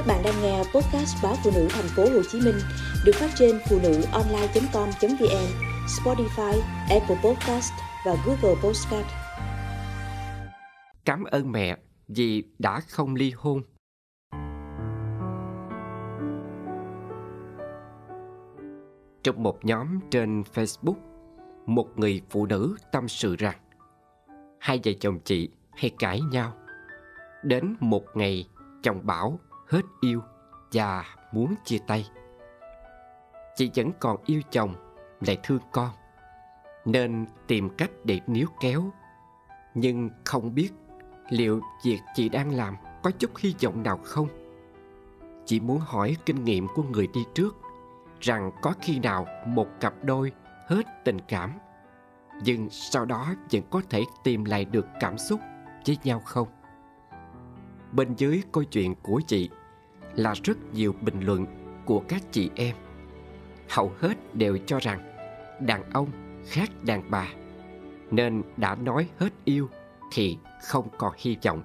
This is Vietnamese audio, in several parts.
Các bạn đang nghe podcast báo phụ nữ thành phố Hồ Chí Minh được phát trên phụ nữ online.com.vn, Spotify, Apple Podcast và Google Podcast. Cảm ơn mẹ vì đã không ly hôn. Trong một nhóm trên Facebook, một người phụ nữ tâm sự rằng hai vợ chồng chị hay cãi nhau. Đến một ngày chồng bảo hết yêu và muốn chia tay. Chị vẫn còn yêu chồng, lại thương con, nên tìm cách để níu kéo. Nhưng không biết liệu việc chị đang làm có chút hy vọng nào không? Chị muốn hỏi kinh nghiệm của người đi trước rằng có khi nào một cặp đôi hết tình cảm nhưng sau đó vẫn có thể tìm lại được cảm xúc với nhau không? Bên dưới câu chuyện của chị là rất nhiều bình luận của các chị em. Hầu hết đều cho rằng đàn ông khác đàn bà nên đã nói hết yêu thì không còn hy vọng.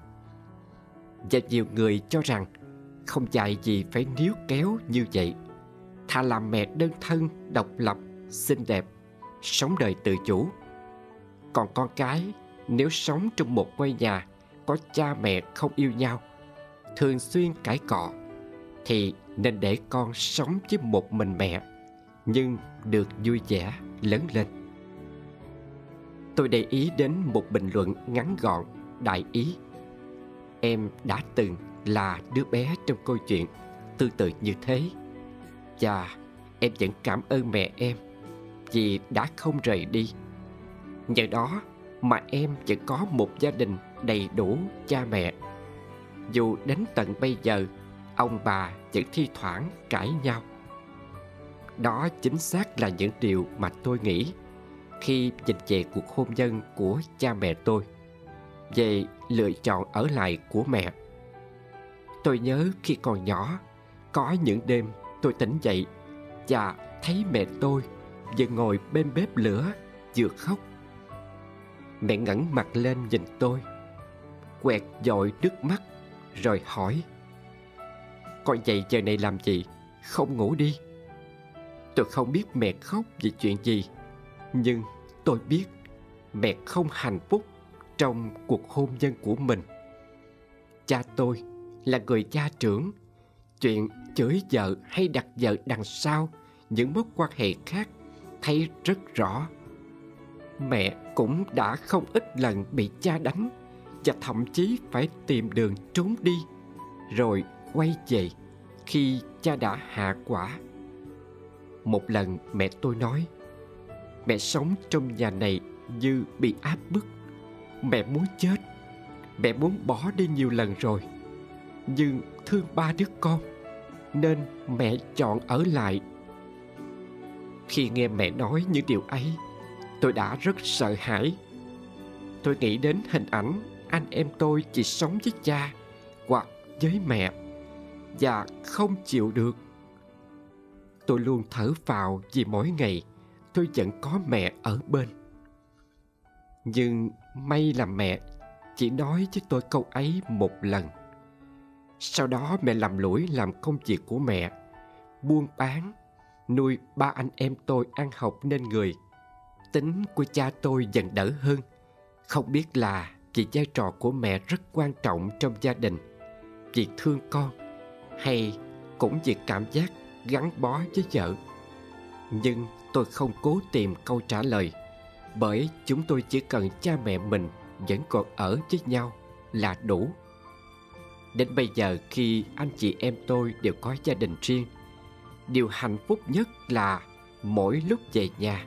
Và nhiều người cho rằng không dạy gì phải níu kéo như vậy. Thà làm mẹ đơn thân, độc lập, xinh đẹp, sống đời tự chủ. Còn con cái nếu sống trong một ngôi nhà có cha mẹ không yêu nhau, thường xuyên cãi cọ, thì nên để con sống với một mình mẹ, nhưng được vui vẻ lớn lên. Tôi để ý đến một bình luận ngắn gọn, đại ý. Em đã từng là đứa bé trong câu chuyện tương tự như thế. Và em vẫn cảm ơn mẹ em vì đã không rời đi. Nhờ đó mà em vẫn có một gia đình đầy đủ cha mẹ. Dù đến tận bây giờ, ông bà vẫn thi thoảng cãi nhau. Đó chính xác là những điều mà tôi nghĩ khi nhìn về cuộc hôn nhân của cha mẹ tôi, về lựa chọn ở lại của mẹ. Tôi nhớ khi còn nhỏ, có những đêm tôi tỉnh dậy và thấy mẹ tôi vừa ngồi bên bếp lửa vừa khóc Mẹ ngẩng mặt lên nhìn tôi Quẹt dội nước mắt Rồi hỏi con dậy giờ này làm gì? Không ngủ đi. Tôi không biết mẹ khóc vì chuyện gì, Nhưng tôi biết Mẹ không hạnh phúc Trong cuộc hôn nhân của mình. Cha tôi là người cha trưởng. Chuyện chửi vợ hay đặt vợ đằng sau, Những mối quan hệ khác, Thấy rất rõ. Mẹ cũng đã không ít lần bị cha đánh Và thậm chí phải tìm đường trốn đi. Rồi quay về khi cha đã hạ quả. Một lần mẹ tôi nói, Mẹ sống trong nhà này như bị áp bức. Mẹ muốn chết. Mẹ muốn bỏ đi nhiều lần rồi. Nhưng thương ba đứa con, Nên mẹ chọn ở lại. Khi nghe mẹ nói những điều ấy, tôi đã rất sợ hãi. Tôi nghĩ đến hình ảnh anh em tôi chỉ sống với cha hoặc với mẹ và không chịu được. Tôi luôn thở phào vì mỗi ngày tôi vẫn có mẹ ở bên. Nhưng may là mẹ chỉ nói với tôi câu ấy một lần. Sau đó mẹ làm lũi làm công việc của mẹ, buôn bán, nuôi ba anh em tôi ăn học nên người. Tính của cha tôi dần đỡ hơn. Không biết là vì vai trò của mẹ rất quan trọng trong gia đình, vì thương con hay cũng vì cảm giác gắn bó với vợ. Nhưng tôi không cố tìm câu trả lời, bởi chúng tôi chỉ cần cha mẹ mình vẫn còn ở với nhau là đủ. Đến bây giờ khi anh chị em tôi đều có gia đình riêng, điều hạnh phúc nhất là mỗi lúc về nhà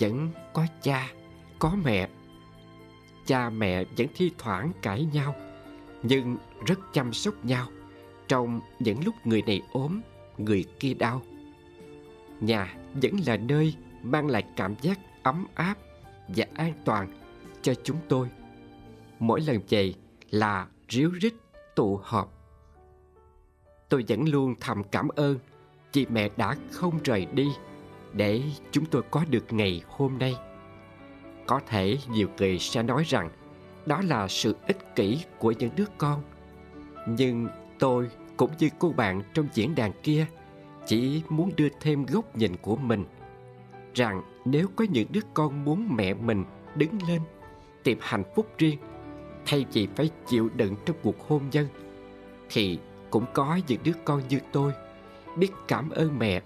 vẫn có cha, có mẹ. Cha mẹ vẫn thi thoảng cãi nhau, nhưng rất chăm sóc nhau trong những lúc người này ốm, người kia đau. Nhà vẫn là nơi mang lại cảm giác ấm áp và an toàn cho chúng tôi. Mỗi lần về là ríu rít tụ họp. Tôi vẫn luôn thầm cảm ơn chị mẹ đã không rời đi để chúng tôi có được ngày hôm nay. Có thể nhiều người sẽ nói rằng đó là sự ích kỷ của những đứa con, nhưng tôi cũng như cô bạn trong diễn đàn kia chỉ muốn đưa thêm góc nhìn của mình, rằng nếu có những đứa con muốn mẹ mình đứng lên tìm hạnh phúc riêng, thay vì phải chịu đựng trong cuộc hôn nhân, thì cũng có những đứa con như tôi biết cảm ơn mẹ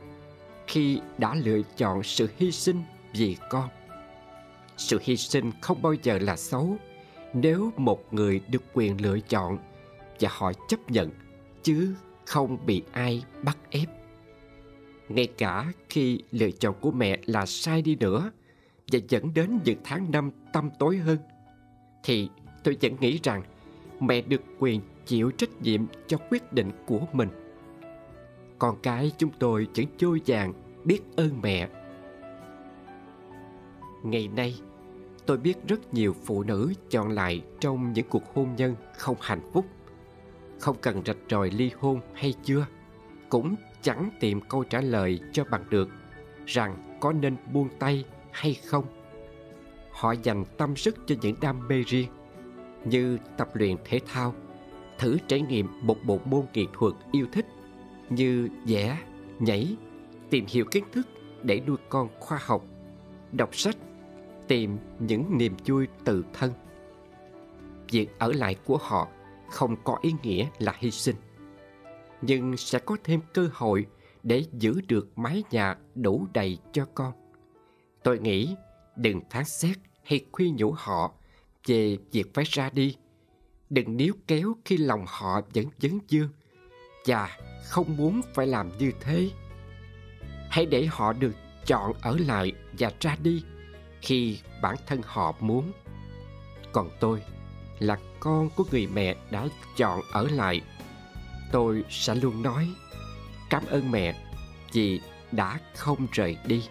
khi đã lựa chọn sự hy sinh vì con. Sự hy sinh không bao giờ là xấu nếu một người được quyền lựa chọn và họ chấp nhận, chứ không bị ai bắt ép. Ngay cả khi lựa chọn của mẹ là sai đi nữa và dẫn đến những tháng năm tăm tối hơn, thì tôi vẫn nghĩ rằng mẹ được quyền chịu trách nhiệm cho quyết định của mình. Con cái chúng tôi vẫn trôi vàng biết ơn mẹ. Ngày nay, tôi biết rất nhiều phụ nữ chọn lại trong những cuộc hôn nhân không hạnh phúc không cần rạch ròi ly hôn hay chưa, cũng chẳng tìm câu trả lời cho bằng được rằng có nên buông tay hay không. Họ dành tâm sức cho những đam mê riêng, như tập luyện thể thao, thử trải nghiệm một bộ môn nghệ thuật yêu thích, như vẽ, nhảy, tìm hiểu kiến thức để nuôi con khoa học, đọc sách, tìm những niềm vui tự thân. Việc ở lại của họ không có ý nghĩa là hy sinh, nhưng sẽ có thêm cơ hội để giữ được mái nhà đủ đầy cho con. Tôi nghĩ đừng phán xét hay khuyên nhủ họ về việc phải ra đi. Đừng níu kéo khi lòng họ vẫn dấn dương và không muốn phải làm như thế. Hãy để họ được chọn ở lại và ra đi khi bản thân họ muốn. Còn tôi là con của người mẹ đã chọn ở lại. Tôi sẽ luôn nói, cảm ơn mẹ vì đã không rời đi.